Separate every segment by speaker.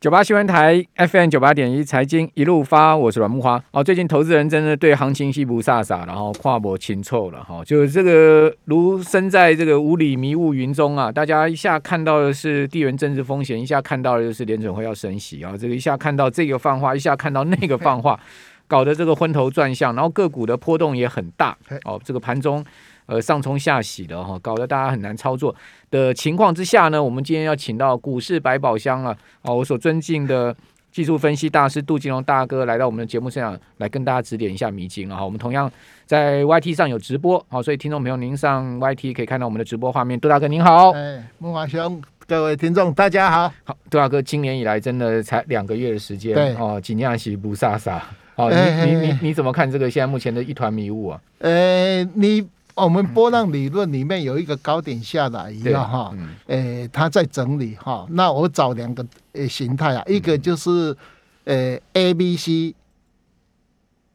Speaker 1: 九八新闻台 FM 九八点一财经一路发，我是阮木花。哦，最近投资人真的对行情西不飒飒，然后跨博清臭了哈，就是这个如身在这个雾里迷雾云中啊，大家一下看到的是地缘政治风险，一下看到的就是联准会要升息啊，这个一下看到这个放话，一下看到那个放话，搞得这个昏头转向，然后个股的波动也很大哦，这个盘中。呃，上冲下洗的哈，搞得大家很难操作的情况之下呢，我们今天要请到股市百宝箱啊，哦，我所尊敬的技术分析大师杜金龙大哥来到我们的节目现场，来跟大家指点一下迷津啊。我们同样在 YT 上有直播，好，所以听众朋友您上 YT 可以看到我们的直播画面。杜大哥您好，
Speaker 2: 哎，木华兄，各位听众大家好。
Speaker 1: 好，杜大哥今年以来真的才两个月的时间，
Speaker 2: 对
Speaker 1: 哦，紧张喜不飒飒。哦，你你你你怎么看这个现在目前的一团迷雾啊？
Speaker 2: 呃，你。我们波浪理论里面有一个高点下来一样哈，诶，它在整理哈。那我找两个呃形态啊，一个就是呃 A B C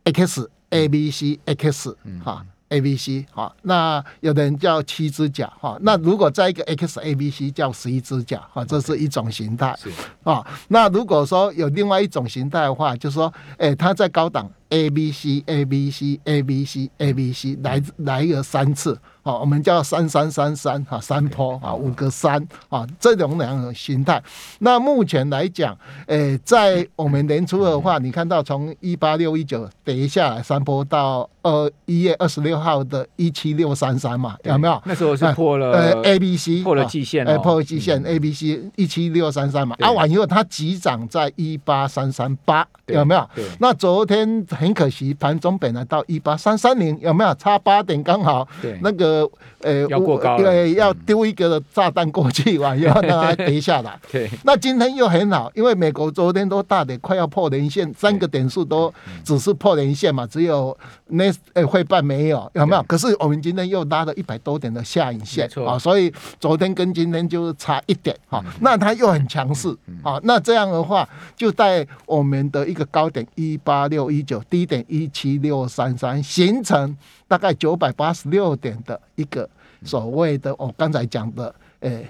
Speaker 2: X A B C X 哈。A B C 哈，那有的人叫七只脚哈，那如果在一个 X A B C 叫十一只脚哈，这是一种形态啊。那如果说有另外一种形态的话，就是说，诶，它在高档 A B C A B C A B C A B C 来来个三次。好，我们叫三三三三哈，三坡啊，五个三啊，这种两种形态。那目前来讲，诶、欸，在我们年初的话，你看到从一八六一九跌下来三坡到二一月二十六号的一七六三三嘛，有没有？
Speaker 1: 那时候是破了
Speaker 2: 呃 A B C
Speaker 1: 破了季线，
Speaker 2: 哎，破了季线 A B C 一七六三三嘛。啊，完以后它急涨在一八三三八，有没有？那昨天很可惜，盘中本来到一八三三零，有没有？差八点刚好，对。那个。呃，
Speaker 1: 要过高
Speaker 2: 对，要丢一个炸弹过去完，然后让它跌下来。对，那今天又很好，因为美国昨天都大跌，快要破连线，三个点数都只是破连线嘛，只有那呃汇办没有，有没有？可是我们今天又拉了一百多点的下影线啊，所以昨天跟今天就差一点哈，那它又很强势啊，那这样的话就在我们的一个高点一八六一九，低点一七六三三形成。大概九百八十六点的一个所谓的我刚才讲的，诶，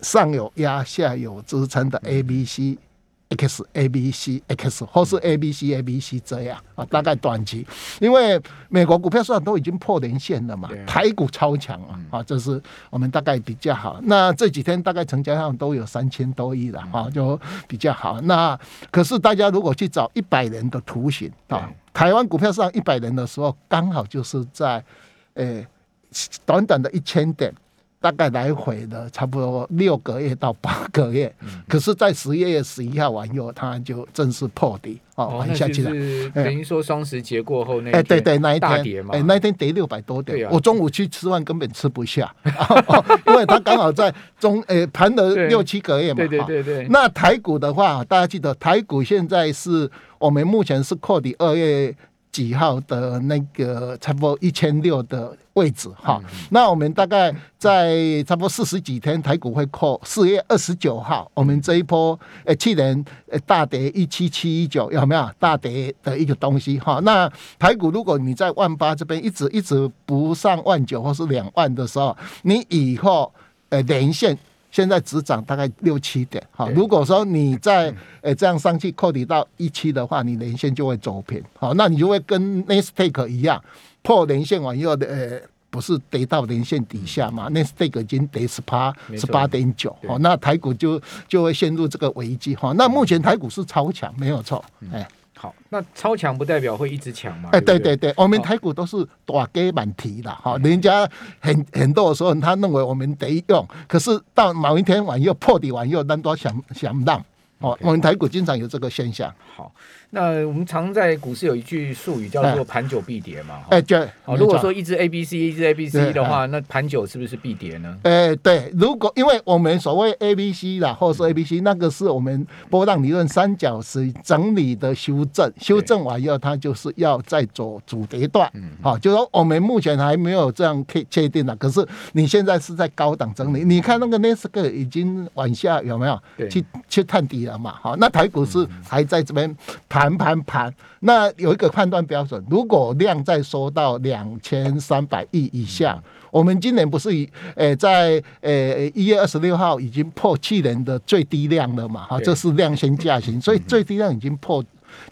Speaker 2: 上有压下有支撑的 A B C X A B C X 或是 A B C A B C 这样啊，大概短期，因为美国股票市场都已经破连线了嘛，台股超强啊，啊，这是我们大概比较好。那这几天大概成交量都有三千多亿了啊，就比较好。那可是大家如果去找一百人的图形啊。台湾股票市场一百人的时候，刚好就是在，诶，短短的一千点，大概来回的差不多六个月到八个月。可是，在十一月十一号完以后，它就正式破底哦，玩下去了。
Speaker 1: 等于说双十节过后那
Speaker 2: 哎，对对，那一
Speaker 1: 天
Speaker 2: 哎，那一天跌六百多点。我中午去吃饭根本吃不下，因为它刚好在中哎盘了六七个月嘛。对对对对。那台股的话，大家记得台股现在是。我们目前是破底二月几号的那个差不多一千六的位置哈，那我们大概在差不多四十几天，台股会扣四月二十九号，我们这一波诶去年诶大跌一七七一九有没有？大跌的一个东西哈？那台股如果你在万八这边一直一直不上万九或是两万的时候，你以后诶连线。现在只涨大概六七点，好，如果说你在诶这样上去扣底到一七的话，你连线就会走平，好，那你就会跟 Nasdaq 一样破连线完以后的呃，不是跌到连线底下嘛？Nasdaq 已经跌十八十八点九，好，那台股就就会陷入这个危机，哈，那目前台股是超强，没有错，哎。
Speaker 1: 好，那超强不代表会一直强嘛？
Speaker 2: 哎，对对对，我们台股都是大给满提的哈，人家很很多的时候，他认为我们得用，可是到某一天晚又破底完又单多想想让。哦，我们台股经常有这个现象。
Speaker 1: 好，那我们常在股市有一句术语叫做“盘久必跌”嘛。
Speaker 2: 哎，对。
Speaker 1: 哦，如果说一只 A B C 一只 A B C 的话，那盘久是不是必跌呢？
Speaker 2: 哎，对。如果因为我们所谓 A B C 啦，或者是 A B C，那个是我们波浪理论三角是整理的修正，修正完以后，它就是要再走主跌段。嗯。好，就说我们目前还没有这样可以确定的。可是你现在是在高档整理，你看那个纳斯克已经往下有没有？去去探底了。嘛，好，那台股是还在这边盘盘盘盘。那有一个判断标准，如果量再缩到两千三百亿以下，我们今年不是以呃在呃一月二十六号已经破去年的最低量了嘛？哈，这是量先价行，所以最低量已经破。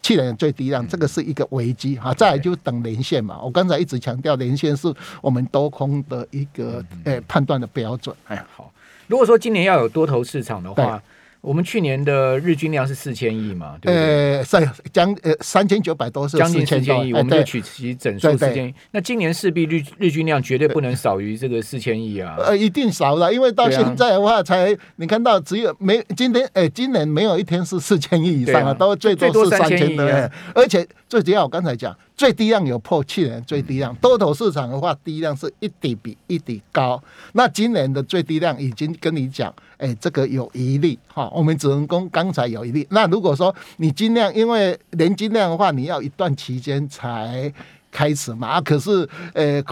Speaker 2: 去年的最低量，这个是一个危机哈。再来就等连线嘛。我刚才一直强调，连线是我们多空的一个诶判断的标准。哎，
Speaker 1: 好，如果说今年要有多头市场的话。我们去年的日均量是四千亿嘛？对不对？
Speaker 2: 呃，三将呃三千九百多是
Speaker 1: 将近四千亿，我们就取其整数四千
Speaker 2: 亿。
Speaker 1: 那今年势必日日均量绝对不能少于这个四千亿啊！
Speaker 2: 呃，一定少了，因为到现在的话，才你看到只有没今天哎，今年没有一天是四千亿以上啊，都最多是三千亿，而且最主要我刚才讲。最低量有破去年最低量，多头市场的话，低量是一底比一底高。那今年的最低量已经跟你讲，哎，这个有疑虑哈，我们只能供刚才有疑虑。那如果说你尽量，因为年金量的话，你要一段期间才。开始嘛，啊，可是，呃，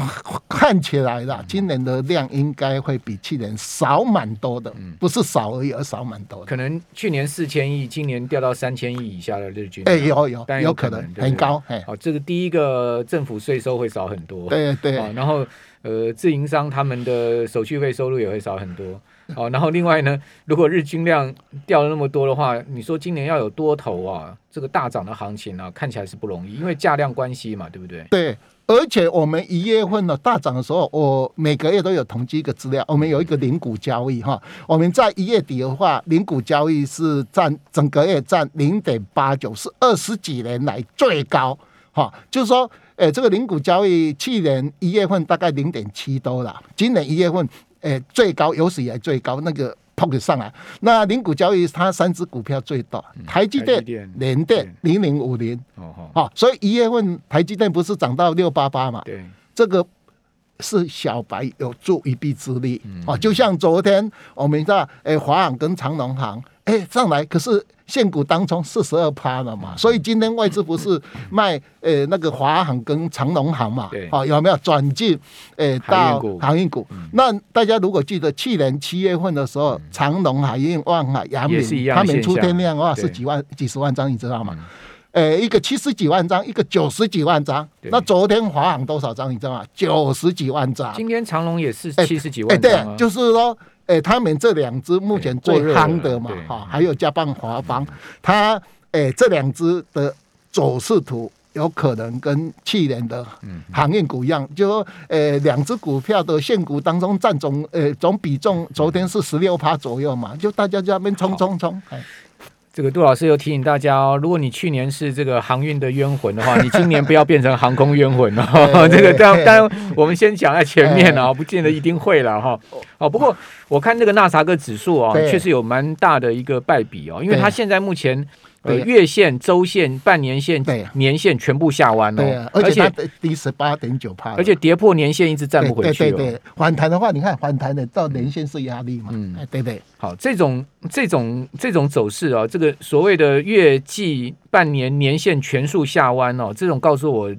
Speaker 2: 看起来啦，今年的量应该会比去年少蛮多的，不是少而已，而少蛮多的。
Speaker 1: 可能去年四千亿，今年掉到三千亿以下的日均，
Speaker 2: 哎，有有，但有可能很高。
Speaker 1: 好，这个第一个政府税收会少很多，
Speaker 2: 对对。
Speaker 1: 然后，呃，自营商他们的手续费收入也会少很多。好，然后另外呢，如果日均量掉了那么多的话，你说今年要有多头啊，这个大涨的行情啊，看起来是不容易，因为价量关系嘛，对不对？
Speaker 2: 对，而且我们一月份呢大涨的时候，我每个月都有统计一个资料，我们有一个零股交易哈，我们在一月底的话，零股交易是占整个月占零点八九，是二十几年来最高哈，就是说，诶，这个零股交易去年一月份大概零点七多了，今年一月份。诶，最高有史以来最高那个 p o k 上来，那零股交易它三只股票最大，台积电、联电零零五零，哦，所以一月份台积电不是涨到六八八嘛？对，这个是小白有助一臂之力，啊，就像昨天我们在诶华航跟长隆航。哎，上来可是现股当中四十二趴了嘛，所以今天外资不是卖呃那个华航跟长荣航嘛，好有没有转进呃到航运股？那大家如果记得去年七月份的时候，长荣海运、万海、阳明他们出天量的话是几万几十万张，你知道吗？呃，一个七十几万张，一个九十几万张。那昨天华航多少张？你知道吗？九十几万张。
Speaker 1: 今天长荣也是七十几万张。
Speaker 2: 哎，对，就是说。哎、欸，他们这两只目前最夯的嘛，哈，还有加邦华邦，它哎、欸、这两只的走势图有可能跟去年的航运股一样，就说呃两只股票的现股当中占总呃总比重，昨天是十六趴左右嘛，就大家在那边冲冲冲。
Speaker 1: 这个杜老师又提醒大家哦，如果你去年是这个航运的冤魂的话，你今年不要变成航空冤魂哦。这个当当然我们先讲在前面啊，不见得一定会了哈。哦，不过我看这个纳萨克指数啊，确实有蛮大的一个败笔哦，因为它现在目前。呃，月线、周线、半年线、年线全部下弯了，对啊，
Speaker 2: 而且它低十八点九趴，
Speaker 1: 而且跌破年线一直站不回去。
Speaker 2: 对对对，反弹的话，你看反弹的到年线是压力嘛？嗯，对对。
Speaker 1: 好，这种这种这种走势啊，这个所谓的月季、半年、年线全数下弯哦，这种告诉我，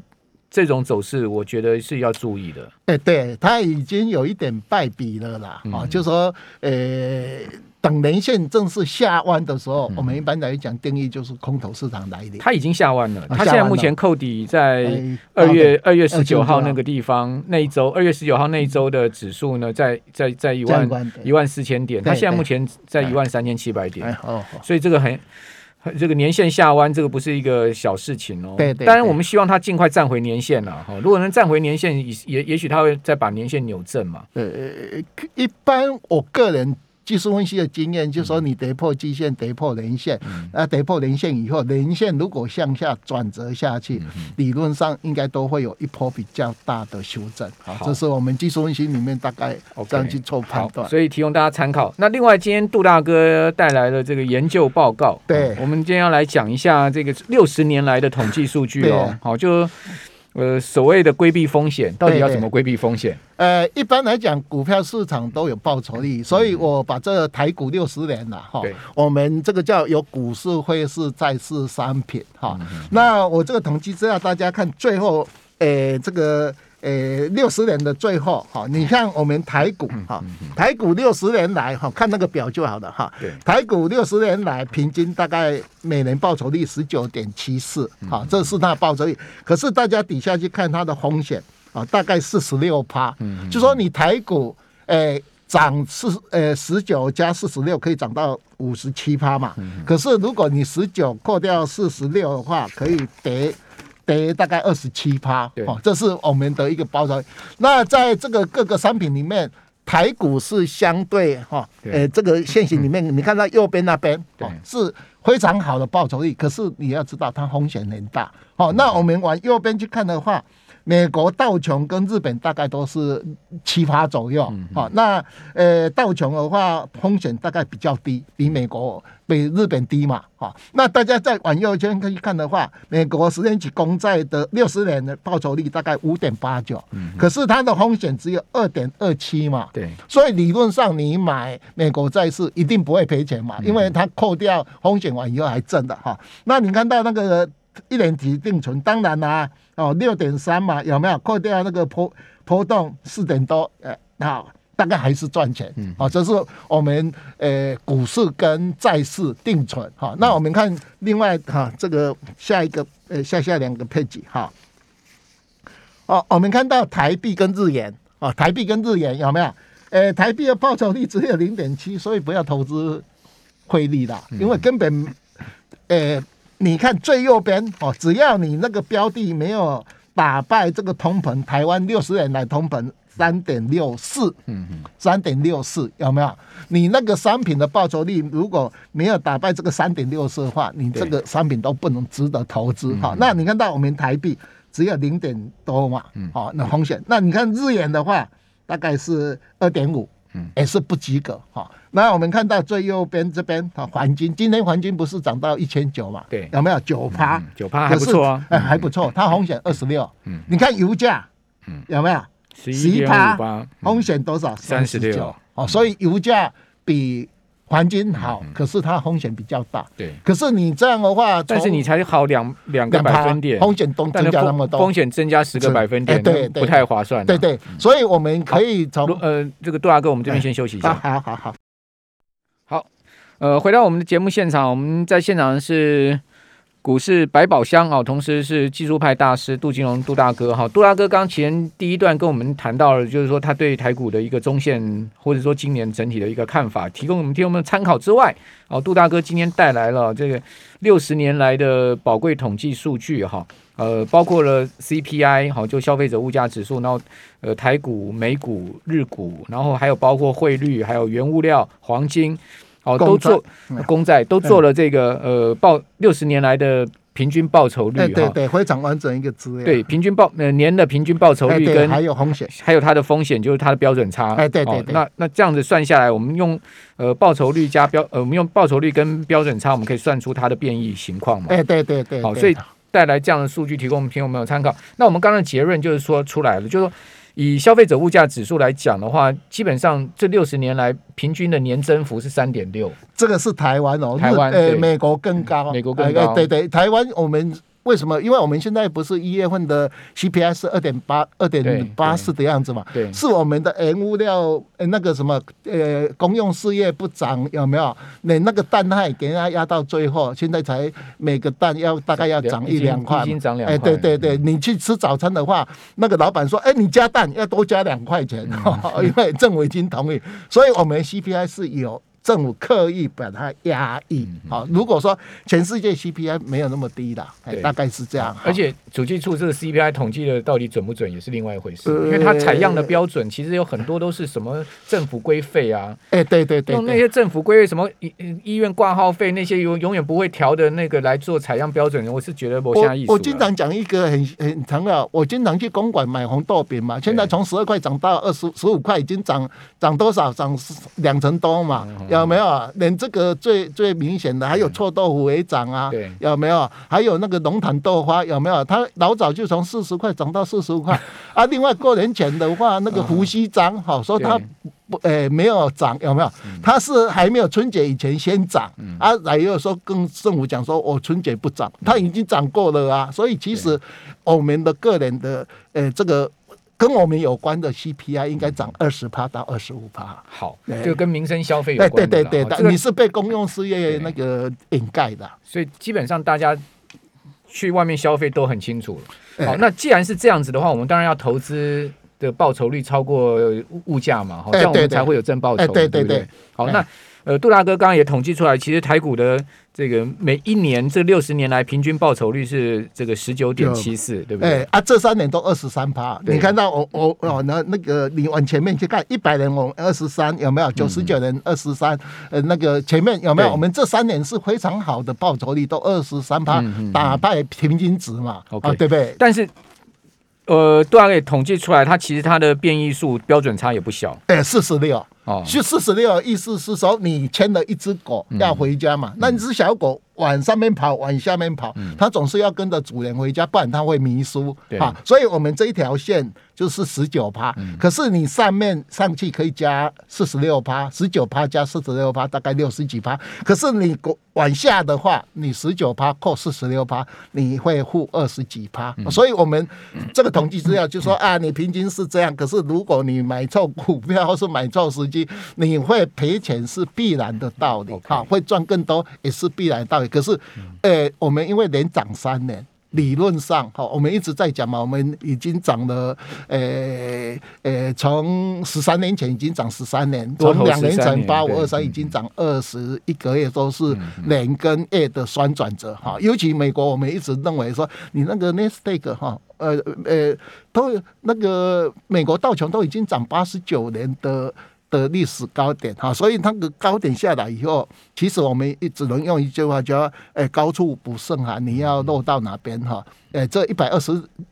Speaker 1: 这种走势，我觉得是要注意的。
Speaker 2: 哎，对，它已经有一点败笔了啦，啊，就说，呃。等年线正式下弯的时候，我们一般来讲定义就是空头市场来临。
Speaker 1: 它已经下弯了，它现在目前扣底在二月二月十九号那个地方，那一周二月十九号那一周的指数呢，在在在一万一万四千点，它现在目前在一万三千七百点。所以这个很这个年限下弯，这个不是一个小事情哦。对对。当然，我们希望它尽快站回年线了哈。如果能站回年线，也也许它会再把年限扭正嘛。
Speaker 2: 呃，一般我个人。技术分析的经验就是说，你跌破季线，跌破零线，那跌破零线以后，零线如果向下转折下去，理论上应该都会有一波比较大的修正。好，这是我们技术分析里面大概这样去做判断。
Speaker 1: 所以提供大家参考。那另外，今天杜大哥带来了这个研究报告，
Speaker 2: 对，
Speaker 1: 我们今天要来讲一下这个六十年来的统计数据哦。好，就。呃，所谓的规避风险，到底要怎么规避风险？
Speaker 2: 呃，一般来讲，股票市场都有报酬率，所以我把这个台股六十年了哈，我们这个叫有股市、汇市、债市商品哈。那我这个统计资料，大家看最后，呃，这个。呃六十年的最后哈，你像我们台股哈，台股六十年来哈，看那个表就好了哈。台股六十年来平均大概每年报酬率十九点七四，哈，这是它的报酬率。可是大家底下去看它的风险啊，大概四十六趴，就说你台股诶涨四呃十九加四十六可以涨到五十七趴嘛。可是如果你十九扣掉四十六的话，可以跌。跌大概二十七趴，哦，这是我们的一个报酬。那在这个各个商品里面，台股是相对哈，呃，这个线型里面，你看到右边那边哦，是非常好的报酬率。可是你要知道，它风险很大。好，那我们往右边去看的话。美国道琼跟日本大概都是七八左右，好，那呃道琼的话风险大概比较低，比美国比日本低嘛，好，那大家再往右圈可以看的话，美国十年期公债的六十年的报酬率大概五点八九，可是它的风险只有二点二七嘛，对，所以理论上你买美国债是一定不会赔钱嘛，因为它扣掉风险完以后还挣的哈，那你看到那个。一年级定存，当然啦、啊，哦，六点三嘛，有没有扣掉那个波波动四点多？呃，好，大概还是赚钱。嗯，好，这是我们呃股市跟债市定存。好，那我们看另外哈，这个下一个呃下下两个配置哈。哦，我们看到台币跟日元，哦，台币跟日元有没有？呃，台币的报酬率只有零点七，所以不要投资汇率啦，因为根本呃。你看最右边哦，只要你那个标的没有打败这个通膨，台湾六十年来通膨三点六四，嗯嗯，三点六四有没有？你那个商品的报酬率如果没有打败这个三点六四的话，你这个商品都不能值得投资哈。那你看到我们台币只有零点多嘛，好，那风险。那你看日元的话，大概是二点五。嗯也是不及格哈。那我们看到最右边这边啊，黄金今天黄金不是涨到一千九嘛？对，有没有九趴？
Speaker 1: 九趴还不错啊，
Speaker 2: 哎，还不错。它风险二十六。嗯，你看油价，嗯，有没有十一趴？风险多少？三十六。哦，所以油价比。黄金好，可是它风险比较大。对，可是你这样的话，
Speaker 1: 但是你才好两两个百分点，
Speaker 2: 风险都增加那么多，
Speaker 1: 风险增加十个百分点，对，不太划算。
Speaker 2: 对对，所以我们可以从
Speaker 1: 呃，这个杜大哥，我们这边先休息一下。
Speaker 2: 好好好，
Speaker 1: 好，呃，回到我们的节目现场，我们在现场是。股市百宝箱啊，同时是技术派大师杜金龙杜大哥哈，杜大哥刚前第一段跟我们谈到了，就是说他对台股的一个中线或者说今年整体的一个看法，提供我们听众们参考之外，哦，杜大哥今天带来了这个六十年来的宝贵统计数据哈，呃，包括了 CPI 好，就消费者物价指数，然后呃台股、美股、日股，然后还有包括汇率，还有原物料、黄金。哦，都做公债，都做了这个呃报六十年来的平均报酬率，
Speaker 2: 对对，非常完整一个资料。
Speaker 1: 对，平均报呃年的平均报酬率跟
Speaker 2: 还有风险，
Speaker 1: 还有它的风险就是它的标准差。
Speaker 2: 哎，对对对。
Speaker 1: 那那这样子算下来，我们用呃报酬率加标呃我们用报酬率跟标准差，我们可以算出它的变异情况嘛？
Speaker 2: 哎，对对对。
Speaker 1: 好，所以带来这样的数据，提供我们听众朋友参考。那我们刚刚的结论就是说出来了，就是说。以消费者物价指数来讲的话，基本上这六十年来平均的年增幅是三点六。
Speaker 2: 这个是台湾哦，
Speaker 1: 台湾
Speaker 2: 呃，美国更高，
Speaker 1: 美国更高。
Speaker 2: 对对，台湾我们。为什么？因为我们现在不是一月份的 CPI 是二点八二点八四的样子嘛？对，是我们的原物料那个什么呃公用事业不涨有没有？那那个蛋还给人家压到最后，现在才每个蛋要大概要涨一两块，
Speaker 1: 已经涨两块。
Speaker 2: 哎，对对对，你去吃早餐的话，那个老板说，哎，你加蛋要多加两块钱，因为政府已经同意，所以我们 CPI 是有。政府刻意把它压抑，好，如果说全世界 CPI 没有那么低的，大概是这样。
Speaker 1: 而且主计处这个 CPI 统计的到底准不准也是另外一回事，因为它采样的标准其实有很多都是什么政府规费啊，
Speaker 2: 哎，对对对，
Speaker 1: 用那些政府规费什么医医院挂号费那些永永远不会调的那个来做采样标准，我是觉得没啥意思。
Speaker 2: 我经常讲一个很很长的，我经常去公馆买红豆饼嘛，现在从十二块涨到二十十五块，已经涨涨多少？涨两成多嘛。有没有啊？连这个最最明显的，还有臭豆腐也涨啊，有没有？还有那个龙潭豆花有没有？它老早就从四十块涨到四十五块 啊。另外过年前的话，那个胡须章好说它不诶没有涨有没有？它是还没有春节以前先涨啊，来又说跟政府讲说我春节不涨，它已经涨过了啊。所以其实我们的个人的诶这个。跟我们有关的 CPI 应该涨二十趴到二十五趴。
Speaker 1: 好，就跟民生消费有关。对
Speaker 2: 对对对，你是被公用事业那个掩盖的，
Speaker 1: 所以基本上大家去外面消费都很清楚了。好，那既然是这样子的话，我们当然要投资的报酬率超过物价嘛，好，这样我们才会有正报酬。对对对。好，那。呃，杜大哥刚刚也统计出来，其实台股的这个每一年这六十年来平均报酬率是这个十九点七四，对不对？
Speaker 2: 哎啊，这三年都二十三趴。你看到我我哦，那那个你往前面去看，一百年我二十三有没有？九十九年二十三，呃，那个前面有没有？我们这三年是非常好的报酬率，都二十三趴，打败平均值嘛，啊，对不对？
Speaker 1: 但是。呃，杜大哥也统计出来，它其实它的变异数标准差也不小。
Speaker 2: 哎，四十六哦，是四十六，意思是说你牵了一只狗要回家嘛，嗯、那只小狗往上面跑，往下面跑，嗯、它总是要跟着主人回家，不然它会迷失。对。啊，所以我们这一条线。就是十九趴，可是你上面上去可以加四十六趴，十九趴加四十六趴，大概六十几趴。可是你往下的话，你十九趴扣四十六趴，你会负二十几趴。所以我们这个统计资料就说啊，你平均是这样，可是如果你买错股票或是买错时机，你会赔钱是必然的道理。好，会赚更多也是必然的道理。可是，呃，我们因为连涨三年。理论上，哈，我们一直在讲嘛，我们已经涨了，呃呃，从十三年前已经涨十三年，从两年前八五二三已经涨二十一个月，都是年跟月的双转折哈。尤其美国，我们一直认为说，你那个 Nasdaq 哈，呃呃，都那个美国道琼都已经涨八十九年的。的历史高点哈，所以那个高点下来以后，其实我们也只能用一句话叫“诶，高处不胜寒”，你要落到哪边哈？诶，这一百二十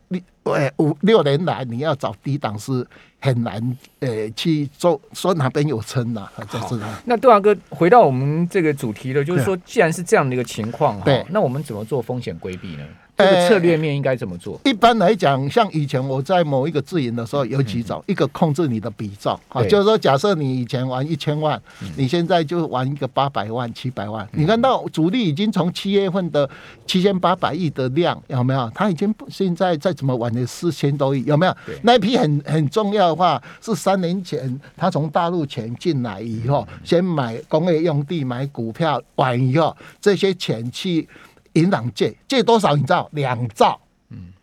Speaker 2: 六诶五六年来，你要找低档是很难诶去做，说哪边有撑呐？就是
Speaker 1: 那杜大哥回到我们这个主题了，就是说，既然是这样的一个情况，哈，那我们怎么做风险规避呢？这个策略面应该怎么做？
Speaker 2: 一般来讲，像以前我在某一个自营的时候，有几种，一个控制你的比重啊，就是说，假设你以前玩一千万，你现在就玩一个八百万、七百万。你看到主力已经从七月份的七千八百亿的量有没有？他已经现在再怎么玩的四千多亿有没有？那一批很很重要的话，是三年前他从大陆钱进来以后，先买工业用地、买股票，完以后这些钱去。银行借借多少？你知道两兆。嗯，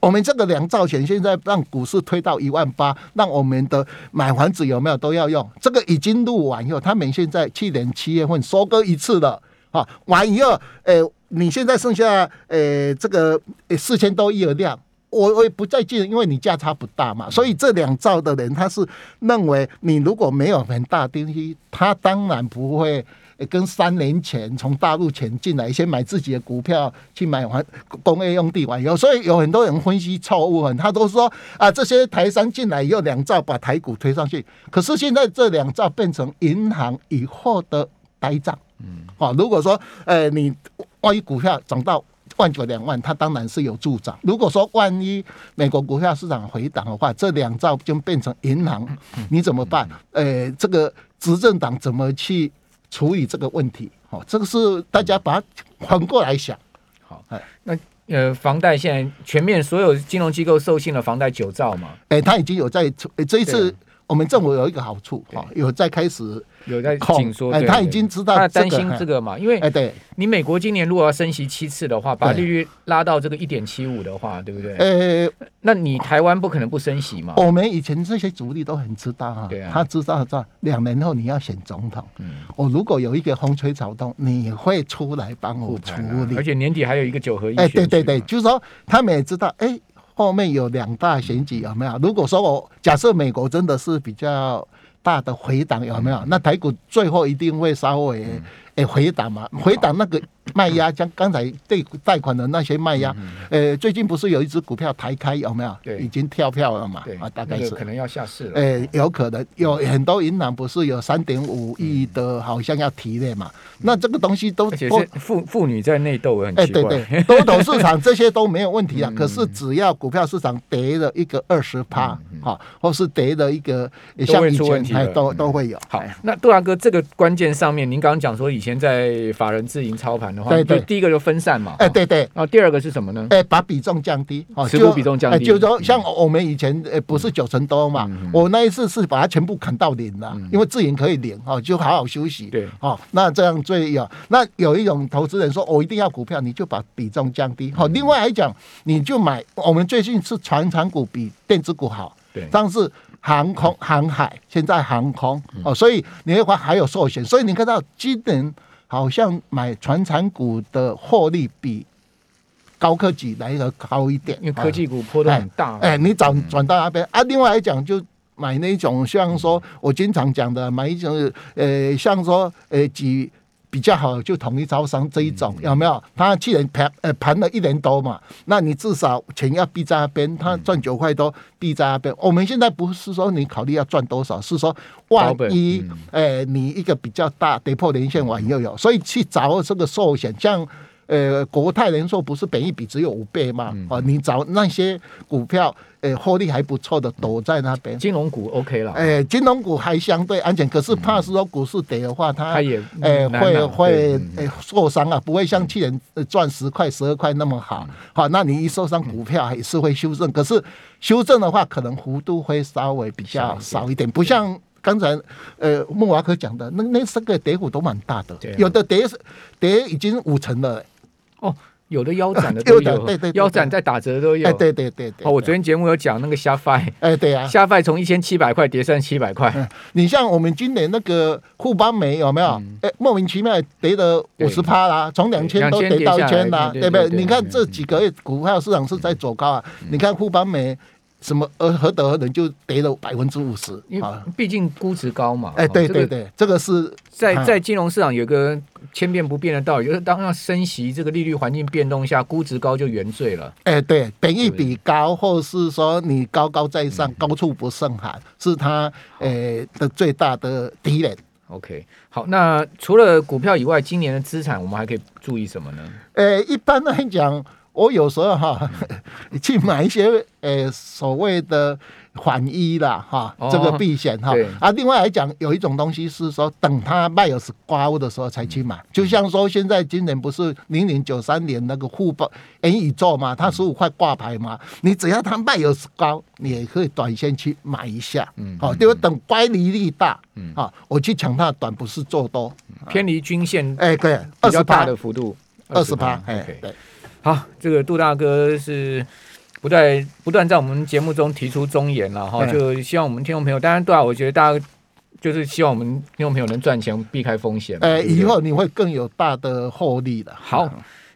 Speaker 2: 我们这个两兆钱现在让股市推到一万八，让我们的买房子有没有都要用？这个已经录完以后，他们现在去年七月份收割一次了啊，完以后，呃，你现在剩下呃这个四千多亿的量，我我也不再借，因为你价差不大嘛，所以这两兆的人他是认为你如果没有很大的东西，他当然不会。跟三年前从大陆前进来，先买自己的股票去买完工业用地完以后，所以有很多人分析错误，他都说啊，这些台商进来以后两兆把台股推上去，可是现在这两兆变成银行以后的呆账。嗯，好，如果说呃你万一股票涨到万九两万，它当然是有助涨。如果说万一美国股票市场回档的话，这两兆就变成银行，你怎么办？呃，这个执政党怎么去？处理这个问题，好，这个是大家把它反过来想，
Speaker 1: 好，哎，那呃，房贷现在全面所有金融机构授信了房贷九兆嘛，
Speaker 2: 哎，他已经有在这一次。我们政府有一个好处哈，有在开始
Speaker 1: 有在紧缩，
Speaker 2: 哎，他已经知道
Speaker 1: 他担心这个嘛，因为哎，对。你美国今年如果要升息七次的话，把利率拉到这个一点七五的话，对不对？呃，那你台湾不可能不升息嘛？
Speaker 2: 我们以前这些主力都很知道啊，对啊，他知道知道，两年后你要选总统，我如果有一个风吹草动，你会出来帮我处理，
Speaker 1: 而且年底还有一个九合一，
Speaker 2: 哎，对对对，就是说他们也知道，哎。后面有两大选举有没有？如果说我假设美国真的是比较大的回档有没有？那台股最后一定会稍微诶回档嘛？回档那个。卖压将刚才对贷款的那些卖压，呃，最近不是有一只股票抬开有没有？对，已经跳票了嘛？
Speaker 1: 对啊，大概是可能要下市了。
Speaker 2: 哎，有可能有很多银行不是有三点五亿的，好像要提的嘛？那这个东西都而
Speaker 1: 且是妇妇女在内斗，很奇怪。
Speaker 2: 哎，对对，多头市场这些都没有问题啊。可是只要股票市场跌了一个二十趴，哈，或是跌了一个像以前，都都会有。
Speaker 1: 好，那杜大哥，这个关键上面，您刚刚讲说以前。前在法人自营操盘的话，
Speaker 2: 对对，
Speaker 1: 第一个就分散嘛，
Speaker 2: 哎对对，
Speaker 1: 然后第二个是什么呢？
Speaker 2: 哎，把比重降低，
Speaker 1: 持股比重降低，
Speaker 2: 就是说像我们以前呃不是九成多嘛，我那一次是把它全部砍到零了，因为自营可以零哦，就好好休息，
Speaker 1: 对，
Speaker 2: 哦，那这样最有，那有一种投资人说我一定要股票，你就把比重降低，好，另外来讲，你就买我们最近是传产股比电子股好，
Speaker 1: 对，
Speaker 2: 上次。航空、航海，现在航空哦，所以你会发还有寿险，所以你看到今年好像买传产股的获利比高科技来的高一点，
Speaker 1: 因为科技股波动很大。
Speaker 2: 哎，你转转到那边啊，另外来讲就买那种像说我经常讲的，买一种呃，像说呃几。比较好就统一招商这一种有没有？他去年盘呃盘了一年多嘛，那你至少钱要避在那边，他赚九块多避在那边。我们现在不是说你考虑要赚多少，是说万一呃你一个比较大跌破年线完又有，所以去找这个寿险像。呃，国泰人寿不是本一比只有五倍嘛？哦、嗯，你找那些股票，呃，获利还不错的，躲在那边。
Speaker 1: 金融股 OK 了。
Speaker 2: 呃，金融股还相对安全，可是怕是说股市跌的话，它，它也呃会会呃受伤啊，不会像去年赚十块、十二块那么好。好，那你一受伤，股票还是会修正，可是修正的话，可能幅度会稍微比较少一点，不像刚才呃慕驊哥讲的，那那三个跌幅都蛮大的，有的跌跌已经五成了。
Speaker 1: 哦，有的腰斩的 都有，
Speaker 2: 对对，
Speaker 1: 腰斩在打折都有，
Speaker 2: 对对对对。
Speaker 1: 哦，我昨天节目有讲那个虾费，
Speaker 2: 哎，对啊，
Speaker 1: 虾费从一千七百块跌剩七百块。
Speaker 2: 你像我们今年那个富邦美有没有？哎，莫名其妙跌了五十趴啦，从两千都跌到一千啦，对不对？你看这几个月股票市场是在走高啊，你看富邦媒。什么呃，何德何能就跌了百分之五十？
Speaker 1: 因为毕竟估值高嘛。
Speaker 2: 哎，对对对，这个是
Speaker 1: 在在金融市场有个千变不变的道理，就是当要升息，这个利率环境变动下，估值高就原罪了。
Speaker 2: 哎，对，本一比高，或是说你高高在上，高处不胜寒，是它呃的最大的敌人。
Speaker 1: OK，好，那除了股票以外，今年的资产我们还可以注意什么呢？
Speaker 2: 呃，一般来讲。我有时候哈，去买一些呃所谓的缓一啦哈，这个避险哈。啊，另外来讲，有一种东西是说，等它卖有是高的时候才去买。就像说，现在今年不是零零九三年那个富邦元宇宙嘛，它十五块挂牌嘛，你只要它卖有是高，你也可以短线去买一下。嗯，好，因为等乖离率大，嗯，好，我去抢它短，不是做多，
Speaker 1: 偏离均线，
Speaker 2: 哎，对，
Speaker 1: 二十八的幅度，
Speaker 2: 二十八，哎，对。
Speaker 1: 好，这个杜大哥是不断不断在我们节目中提出忠言了哈，就希望我们听众朋友，当然对啊，我觉得大家就是希望我们听众朋友能赚钱，避开风险。哎，以后你会更有大的获利的。好，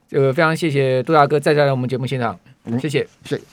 Speaker 1: 这个非常谢谢杜大哥再再来我们节目现场，谢谢，谢谢。